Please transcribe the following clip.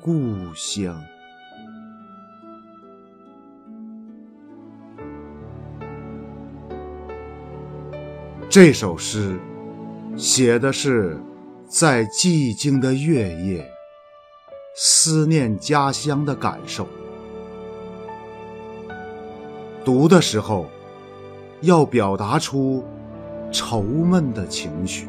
故乡。这首诗写的是在寂静的月夜，思念家乡的感受。读的时候，要表达出愁闷的情绪。